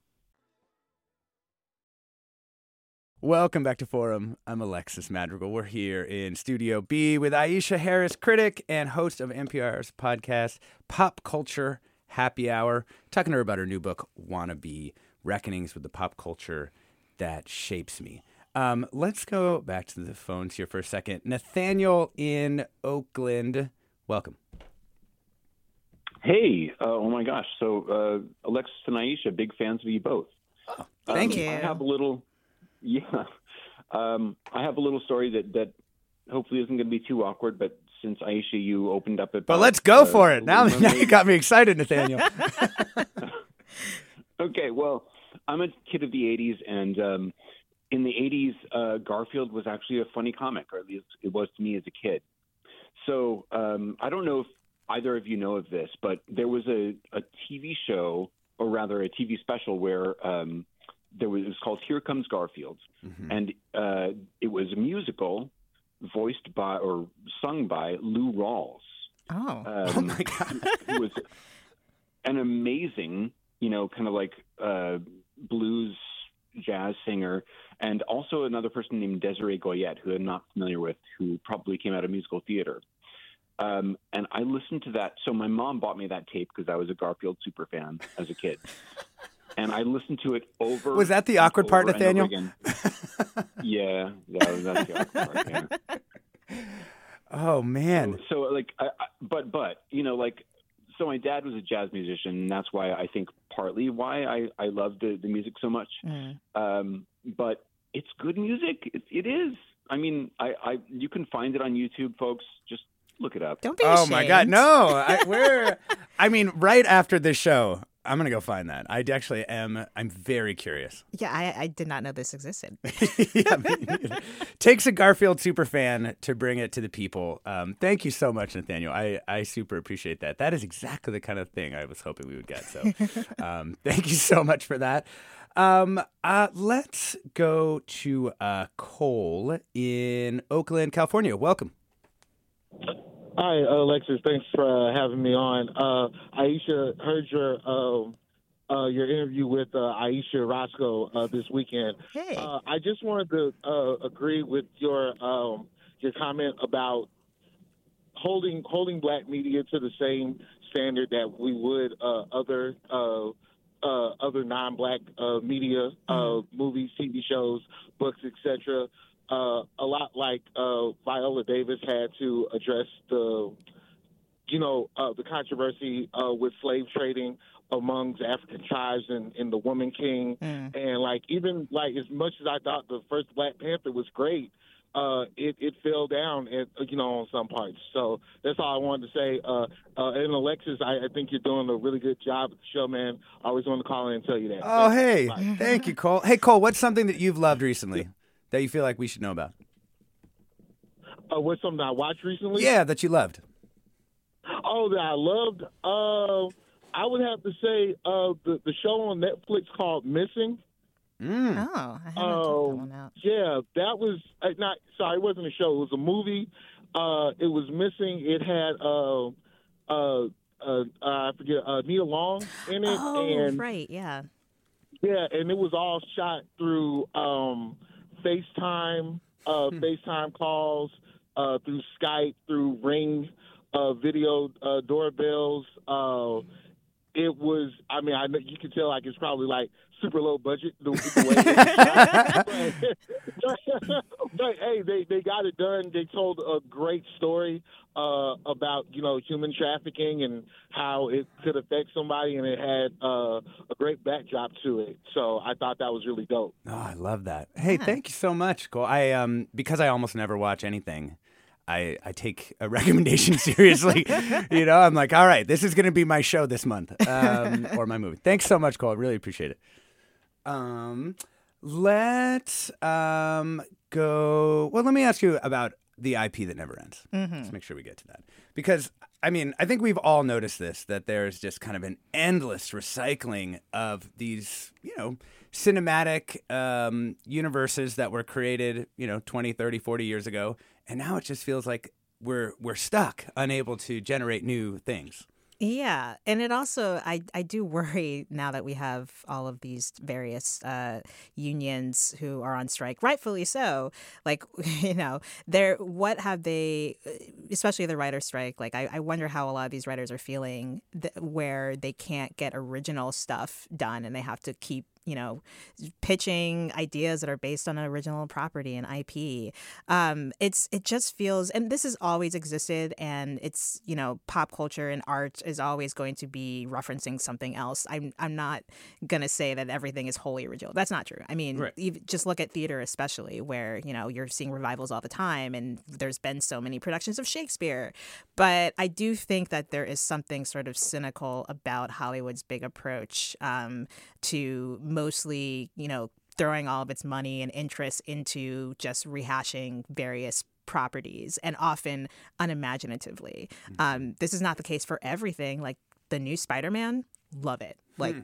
Welcome back to Forum. I'm Alexis Madrigal. We're here in Studio B with Aisha Harris, critic and host of NPR's podcast, Pop Culture Happy Hour, talking to her about her new book, Wannabe Reckonings with the Pop Culture That Shapes Me. Um, let's go back to the phones here for a second. Nathaniel in Oakland, welcome. Hey, uh, oh my gosh. So, uh, Alexis and Aisha, big fans of you both. Oh, thank um, you. I have a little, (laughs) yeah, um, I have a little story that, that hopefully isn't going to be too awkward, but since Aisha, you opened up it. But let's go for it. Now, now you got me excited, Nathaniel. (laughs) (laughs) okay, well, I'm a kid of the 80s, and um, in the 80s, uh, Garfield was actually a funny comic, or at least it was to me as a kid. So um, I don't know if either of you know of this, but there was a, a TV show, or rather a TV special, where um, there was, it was called Here Comes Garfield, Mm-hmm. and uh, it was a musical voiced by or sung by Lou Rawls. Oh, Um, oh my God. who was an amazing, you know, kind of like uh, blues jazz singer, and also another person named Desiree Goyette, who I'm not familiar with, who probably came out of musical theater. Um, and I listened to that. So my mom bought me that tape because I was a Garfield super fan as a kid. (laughs) And I listened to it over. Was that the awkward part, over and over Nathaniel? again. yeah, that was, that's the awkward part. Yeah. (laughs) Oh, man. So like, I, I, but but you know, like, so my dad was a jazz musician, and that's why I think partly why I I love the the music so much. Mm. Um, but it's good music. It, it is. I mean, I I you can find it on YouTube, folks. Just look it up. don't be Oh ashamed. my God, no! I, (laughs) we're, I mean, right after this show, I'm gonna go find that. I actually am. I'm very curious. Yeah, I, I did not know this existed. (laughs) yeah, me. Takes a Garfield super fan to bring it to the people. Um, thank you so much, Nathaniel. I, I super appreciate that. That is exactly the kind of thing I was hoping we would get. So, (laughs) um, thank you so much for that. Um, uh, let's go to uh, Cole in Oakland, California. Welcome. Hi, Alexis. Thanks for uh, having me on. Uh, Aisha, heard your um, uh, your interview with uh, Ayesha Rascoe uh, this weekend. Hey. Uh, I just wanted to uh, agree with your um, your comment about holding holding black media to the same standard that we would uh, other uh, uh, other non-black uh, media, uh, movies, TV shows, books, etc. Uh, a lot like uh, Viola Davis had to address the, you know, uh, the controversy uh, with slave trading amongst African tribes and, and the Woman King, Mm. and like even like as much as I thought the first Black Panther was great, uh, it it fell down, at, you know, on some parts. So that's all I wanted to say. Uh, uh, and Alexis, I, I think you're doing a really good job at the show, man. I always want to call in and tell you that. Oh, Thank you. hey, Bye. thank you, Cole. Hey, Cole, what's something that you've loved recently that you feel like we should know about? Uh, what's something I watched recently? Yeah, that you loved. Oh, that I loved. Uh, I would have to say uh, the the show on Netflix called Missing. Mm. Oh, I haven't checked that Oh, one out. yeah, that was uh, not. Sorry, it wasn't a show. It was a movie. Uh, it was missing. It had uh, uh, uh, I forget uh, Nia Long in it, Oh, and right, yeah. yeah, and it was all shot through um, FaceTime uh, FaceTime calls, uh, through Skype, through Ring uh, video uh, doorbells. Uh, it was. I mean, I know you can tell like it's probably like super low budget the, the way. (laughs) It, but, (laughs) but hey, they they got it done. They told a great story uh, about you know human trafficking and how it could affect somebody, and it had uh, a great backdrop to it. So I thought that was really dope. Oh, I love that. Hey, thank you so much, Cole. I um because I almost never watch anything. I, I take a (laughs) recommendation seriously. you know, I'm like, all right, this is going to be my show this month um, or my movie. Thanks so much, Cole. I really appreciate it. Um, let's um, go. Well, let me ask you about the IP that never ends. Mhm. Let's make sure we get to that. Because, I mean, I think we've all noticed this that there's just kind of an endless recycling of these, you know, cinematic um, universes that were created, you know, 20, 30, 40 years ago. And now it just feels like we're we're stuck, unable to generate new things. Yeah, and it also I I do worry (laughs) now that we have all of these various uh, unions who are on strike, rightfully so. Like (laughs) you know, they're what have they, especially the writer strike. Like I, I wonder how a lot of these writers are feeling, th- where they can't get original stuff done and they have to keep you know pitching ideas that are based on an original property and IP. Um, it's it just feels, and this has always existed, and it's you know pop culture and art is always going to be referencing something else. I'm I'm not gonna say that everything is wholly original. That's not true. I mean, Right. just look at theater, especially where you know you're seeing revivals all the time, and there's been so many productions of Shakespeare. But I do think that there is something sort of cynical about Hollywood's big approach um, to mostly, you know, throwing all of its money and interest into just rehashing various properties and often unimaginatively. Um, this is not the case for everything. Like the new Spider-Man, love it. Like. Hmm.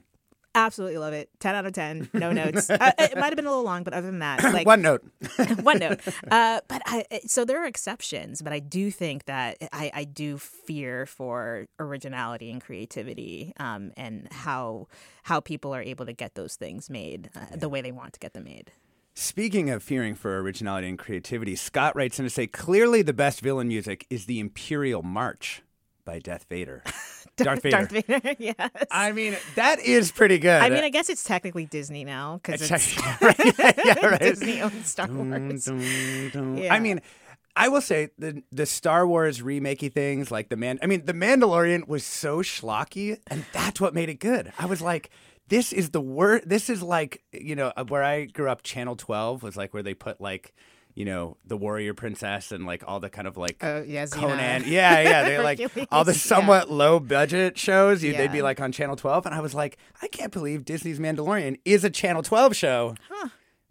Absolutely love it. Ten out of ten. (laughs) No notes. uh, it might have been a little long, but other than that, (laughs) like One note. (laughs) one note. Uh, but I, so there are exceptions, but I do think that I, I do fear for originality and creativity, um, and how how people are able to get those things made uh, the way they want to get them made. Speaking of fearing for originality and creativity, Scott writes in to say clearly the best villain music is the Imperial March by Death Vader. (laughs) Darth Vader. Darth Vader. (laughs) yes. I mean, that is pretty good. I mean, I guess it's technically Disney now because It's (laughs) right, yeah, right. Disney owns Star Wars. dun, dun. Yeah. I mean, I will say the the Star Wars remakey things like the man. I mean, the Mandalorian was so schlocky, and that's what made it good. I was like. This is the word. This is like you know uh, where I grew up. Channel Twelve was like where they put like you know the warrior princess and like all the kind of like Oh, yeah, Xena. Conan. Yeah, yeah. They (laughs) like all the somewhat low budget shows. You, They'd be like on Channel Twelve, and I was like, I can't believe Disney's Mandalorian is a Channel Twelve show Huh.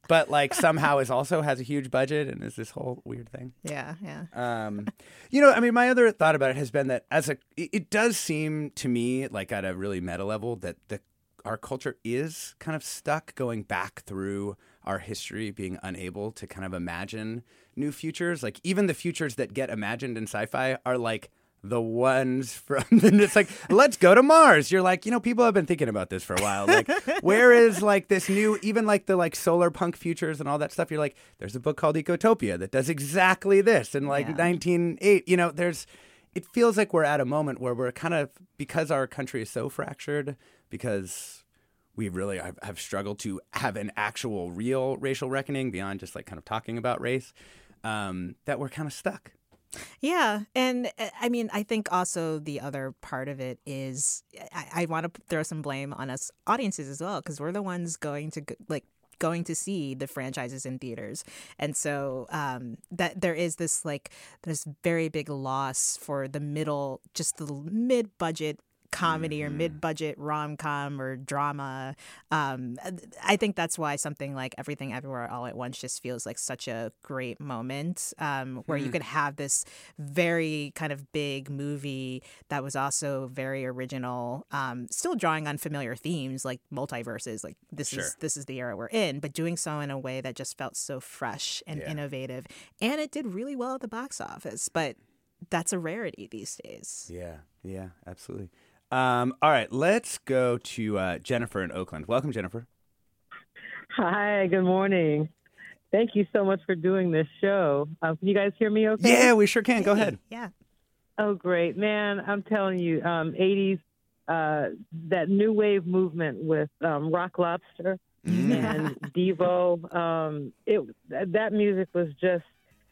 but like (laughs) somehow is also has a huge budget and is this whole weird thing. Yeah, yeah. Um, you know, I mean, my other thought about it has been that as a, it, it does seem to me like at a really meta level that the our culture is kind of stuck going back through our history, being unable to kind of imagine new futures. Like even the futures that get imagined in sci-fi are like the ones (laughs) from the it's like let's go to mars. You're like you know people have been thinking about this for a while. Like (laughs) where is like this new even like the like solar punk futures and all that stuff you're like there's a book called ecotopia that does exactly this in like 1908 you know there's it feels like we're at a moment where we're kind of because our country is so fractured because we really have, struggled to have an actual real racial reckoning beyond just like kind of talking about race um, that we're kind of stuck. Yeah, and uh, I mean, I think also the other part of it is I, I want to throw some blame on us audiences as well because we're the ones going to like going to see the franchises in theaters, and so um, that there is this like this very big loss for the middle, just the mid budget comedy or mid-budget rom-com or drama um, i think that's why something like everything everywhere all at once just feels like such a great moment um, where you Hmm. could have this very kind of big movie that was also very original um, still drawing on familiar themes like multiverses like this Sure. is this is the era we're in but doing so in a way that just felt so fresh and Yeah. innovative and it did really well at the box office but that's a rarity these days Yeah, yeah, absolutely. Um, all right, let's go to uh, Jennifer in Oakland. Welcome, Jennifer. Hi, good morning. Thank you so much for doing this show. Um, can you guys hear me okay? Yeah, we sure can. Go ahead. Yeah. Oh, great. Man, I'm telling you, um, 80s, uh, that new wave movement with um, Rock Lobster and (laughs) Devo, um, it that music was just,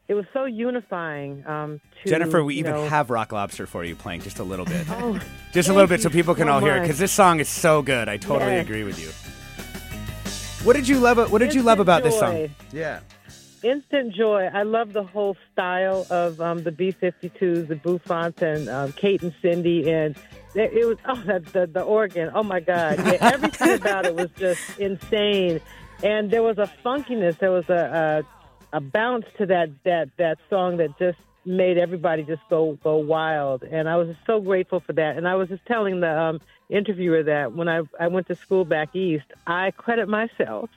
it was so unifying. Um, to, Jennifer, we even know- have Rock Lobster for you playing just a little bit. (laughs) Oh, just a little bit so people can so all hear it because this song is so good. I totally Yes. agree with you. What did you love? What did you love Instant about this song? Yeah. Instant joy. I love the whole style of um, the B-52s, the Bouffants, and um, Kate and Cindy, and it, it was oh the, the the organ. Oh my God! Yeah, everything about it was just (laughs) insane, and there was a funkiness. There was a a, bounce to that that that song that just made everybody just go go wild. And I was just so grateful for that. And I was just telling the um, interviewer that when I I went to school back east, I credit myself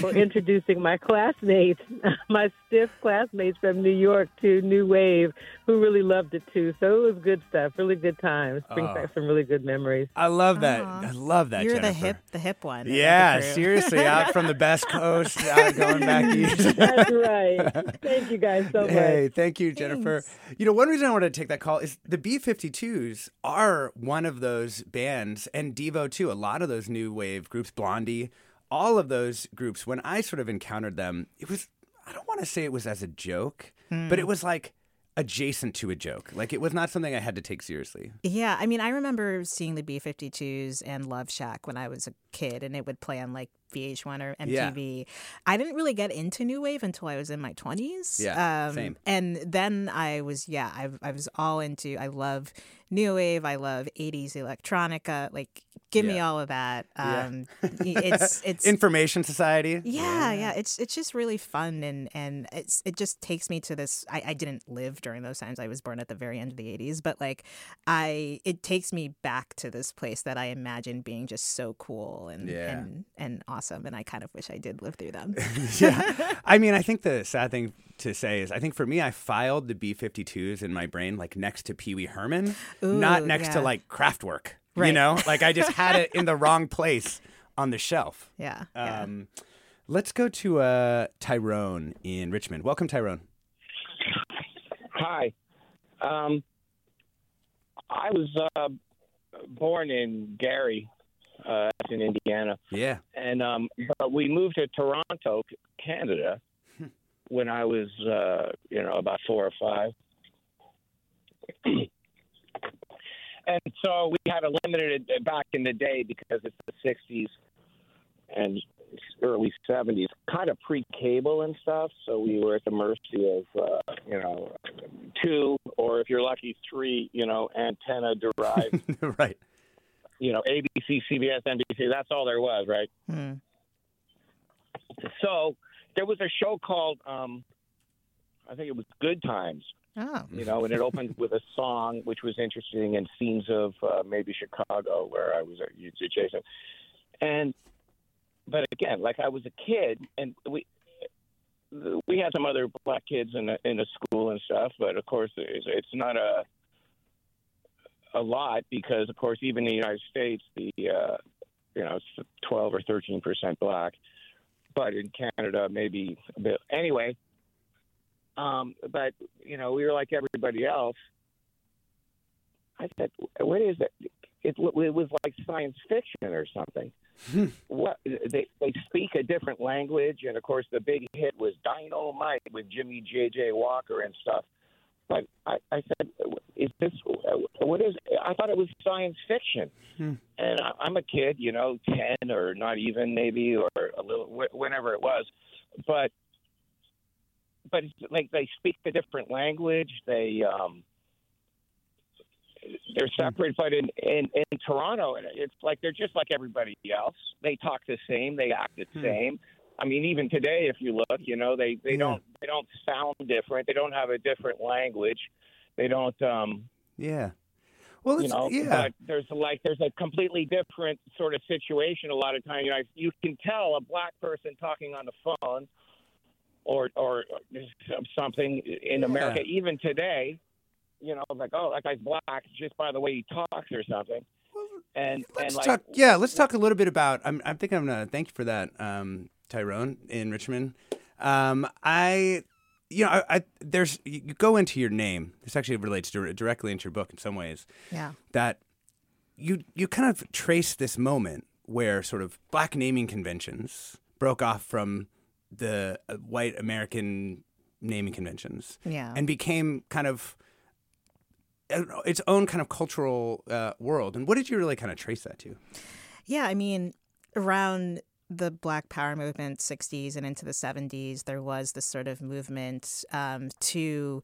for (laughs) introducing my classmates, (laughs) my stiff classmates from New York to New Wave, who really loved it too. So it was good stuff, really good times. Brings Oh. back some really good memories. I love that. I love that. You're the hip, the hip one. Yeah, seriously, out from the best (laughs) coast, out going back east. That's right. Thank you guys so much. Hey, thank you, Jennifer. You know, one reason I wanted to take that call is the B 52s are one of those bands, and Devo too. A lot of those new wave groups, Blondie, all of those groups, when I sort of encountered them, it was, I don't want to say it was as a joke, Hmm. but it was like adjacent to a joke. Like it was not something I had to take seriously. Yeah, I mean, I remember seeing the B 52s and Love Shack when I was a kid, and it would play on like VH1 or Yeah. MTV. I didn't really get into New Wave until I was in my 20s. Yeah, same. And then I was, yeah, I, I was all into, I love New Wave, I love 80s electronica. Like, give me all of that. Yeah. Um, it's, (laughs) it's, Information Society. yeah, yeah, It's it's just really fun and and it's it just takes me to this. I, I didn't live during those times. I was born at the very end of the '80s, but like I, it takes me back to this place that I imagine being just so cool and Yeah. and and awesome. And I kind of wish I did live through them. (laughs) yeah. (laughs) I mean, I think the sad thing to say is I think for me, I filed the B 52s in my brain like next to Pee Wee Herman, not Ooh, next to like Kraftwerk. You know, like I just had it in the (laughs) wrong place on the shelf. Yeah, yeah. Um, let's go to uh, Tyrone in Richmond. Welcome, Tyrone. Hi. Um, I was uh, born in Gary, uh, in Indiana, Yeah. and um, but we moved to Toronto, Canada, when I was, uh, you know, about four or five. (clears throat) and so we had a limited back in the day because it's the '60s and early '70s, kind of pre-cable and stuff. So we were at the mercy of, uh, you know, two or if you're lucky, three, you know, antenna derived, (laughs) right. You know, ABC, CBS, NBC. That's all there was, right? Hmm. So there was a show called, um, I think it was Good Times. Oh. You know, and it opened with a song which was interesting and scenes of uh, maybe Chicago where I was adjacent. And but again, like I was a kid, and we we had some other black kids in the, in the school and stuff, but of course it's, it's not a a lot because of course even in the United States the uh, you know it's 12 or 13 percent black, but in Canada maybe a bit. Anyway, um, but you know we were like everybody else. I said, "What is it? It, it was like science fiction or something." what they they speak a different language, and of course the big hit was Dynamite with Jimmy J J Walker and stuff. But I, I said, "Is this what is?" I thought it was science fiction, and I, I'm a kid, you know, ten or not even maybe or a little wh- whenever it was, but but it's like they speak a different language. They um, they're separate, but in, in in Toronto, it's like they're just like everybody else. They talk the same, they act the Hmm. same. I mean, even today, if you look, you know, they they don't they don't sound different. They don't have a different language. They don't. um Yeah. Well, you know, yeah. but there's like there's a completely different sort of situation a lot of times. You know, you can tell a black person talking on the phone or or something in America, even today. You know, like oh, that guy's black just by the way he talks or something. And and Let's like talk. Yeah, let's talk a little bit about. I'm, I think I'm gonna thank you for that, um, Tyrone in Richmond. Um, I, you know, I, I there's you go into your name. This actually relates dir- directly into your book in some ways. Yeah. That you you kind of trace this moment where sort of black naming conventions broke off from the uh, white American naming conventions. Yeah. And became kind of its own kind of cultural uh, world. And what did you really kind of trace that to? Yeah, I mean, around the Black Power movement, 60s and into the 70s, there was this sort of movement um, to,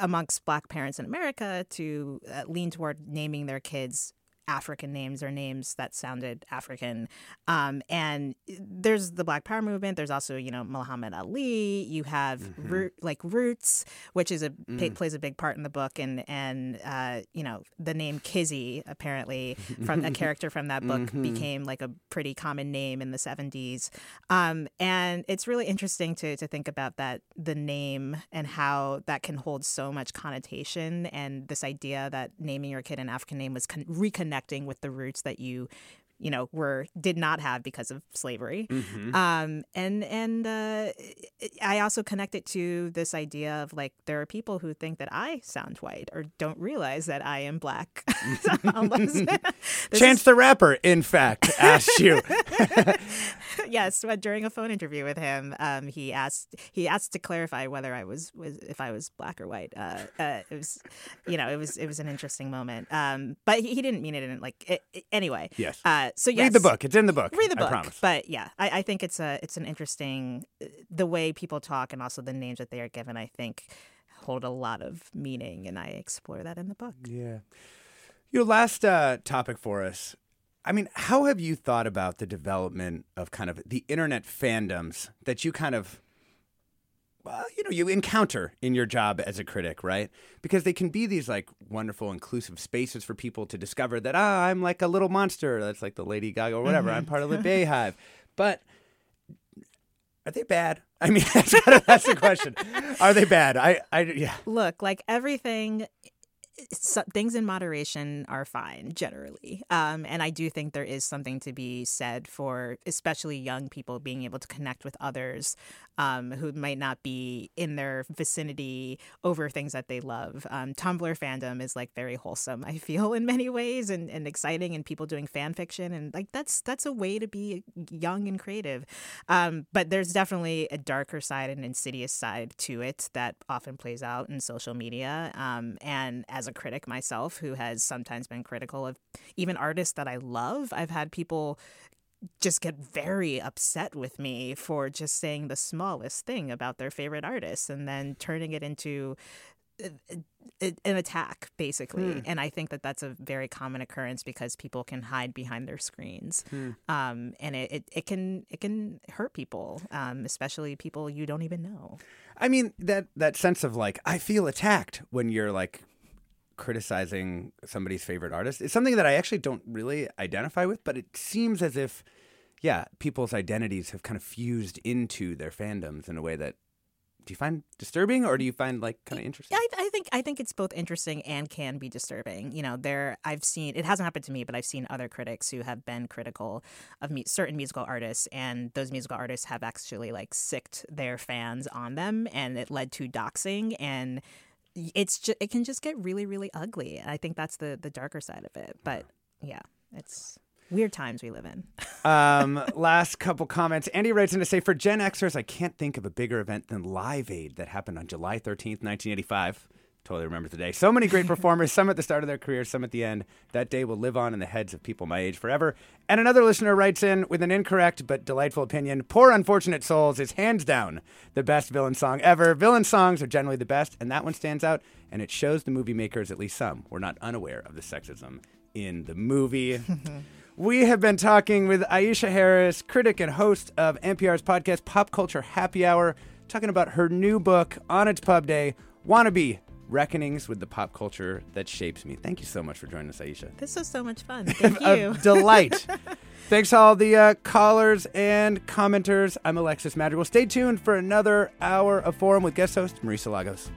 amongst Black parents in America, to uh, lean toward naming their kids African names or names that sounded African. Um, and there's the Black Power movement. There's also, you know, Muhammad Ali. You have Mhm. root, like Roots, which is a Mm. plays a big part in the book, and and uh, you know the name Kizzy apparently from a (laughs) character from that book Mhm. became like a pretty common name in the 70s. Um, and it's really interesting to to think about that the name and how that can hold so much connotation and this idea that naming your kid an African name was con- reconnecting with the roots that you you know were did not have because of slavery Mhm. um and and uh i also connect it to this idea of like there are people who think that i sound white or don't realize that i am black (laughs) (laughs) Chance is- the Rapper, in fact, asked you. (laughs) (laughs) yes, but during a phone interview with him, um, he asked he asked to clarify whether I was, was if I was black or white. Uh, uh, it was, you know, it was it was an interesting moment. Um, but he, he didn't mean it in like it, it- anyway. Yes. Uh, so Read the book. It's in the book. Read the I book. promise. But yeah, I, I think it's a it's an interesting the way people talk and also the names that they are given. I think hold a lot of meaning, and I explore that in the book. Yeah. Your last uh, topic for us. I mean, how have you thought about the development of kind of the internet fandoms that you kind of, well, you know, you encounter in your job as a critic, right? Because they can be these like wonderful, inclusive spaces for people to discover that, ah, I'm like a little monster. That's like the Lady Gaga or whatever. I'm Mhm. part of the (laughs) Beyhive. But are they bad? (laughs) I mean, that's, that's the question. Are they bad? I, I, yeah. Look, like everything, so, things in moderation are fine generally. Um, and I do think there is something to be said for especially young people being able to connect with others um, who might not be in their vicinity over things that they love. Um, Tumblr fandom is like very wholesome, I feel, (laughs) in many ways and, and exciting, and people doing fan fiction. And like that's that's a way to be young and creative. Um, but there's definitely a darker side, and insidious side to it that often plays out in social media. Um, and as a critic myself, who has sometimes been critical of even artists that I love, I've had people just get very upset with me for just saying the smallest thing about their favorite artists and then turning it into uh, uh, an attack basically Hmm. and i think that that's a very common occurrence because people can hide behind their screens Hmm. um, and it, it, it can it can hurt people um, especially people you don't even know I mean that that sense of like I feel attacked when you're like criticizing somebody's favorite artist is something that I actually don't really identify with, but it seems as if yeah, people's identities have kind of fused into their fandoms in a way that do you find disturbing or do you find like kind of interesting? I, I think I think it's both interesting and can be disturbing. You know, there I've seen it hasn't happened to me, but I've seen other critics who have been critical of me, certain musical artists, and those musical artists have actually like sicked their fans on them, and it led to doxing and. It's just it can just get really really ugly. And I think that's the the darker side of it. But yeah, it's weird times we live in. (laughs) um, last couple comments. Andy writes in to say, for Gen Xers, I can't think of a bigger event than Live Aid that happened on July 13th, 1985. Totally remember the day. So many great performers, some at the start of their career, some at the end. That day will live on in the heads of people my age forever. And another listener writes in with an incorrect but delightful opinion Poor Unfortunate Souls is hands down the best villain song ever. Villain songs are generally the best, and that one stands out, and it shows the movie makers, at least some, were not unaware of the sexism in the movie. (laughs) We have been talking with Aisha Harris, critic and host of NPR's podcast Pop Culture Happy Hour, talking about her new book on its pub day, Wannabe Reckonings with the Pop Culture That Shapes Me. Thank you so much for joining us, Aisha. This was so much fun. (laughs) Thank you. delight. (laughs) Thanks to all the uh, callers and commenters. I'm Alexis Madrigal. Stay tuned for another hour of Forum with guest host Marisa Lagos.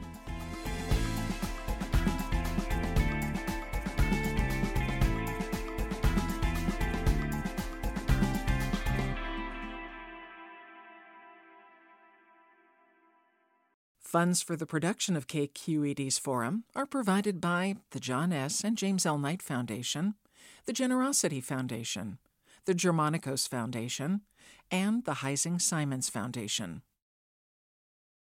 Funds for the production of KQED's forum are provided by the John S. and James L. Knight Foundation, the Generosity Foundation, the Germanacos Foundation, and the Heising Simons Foundation.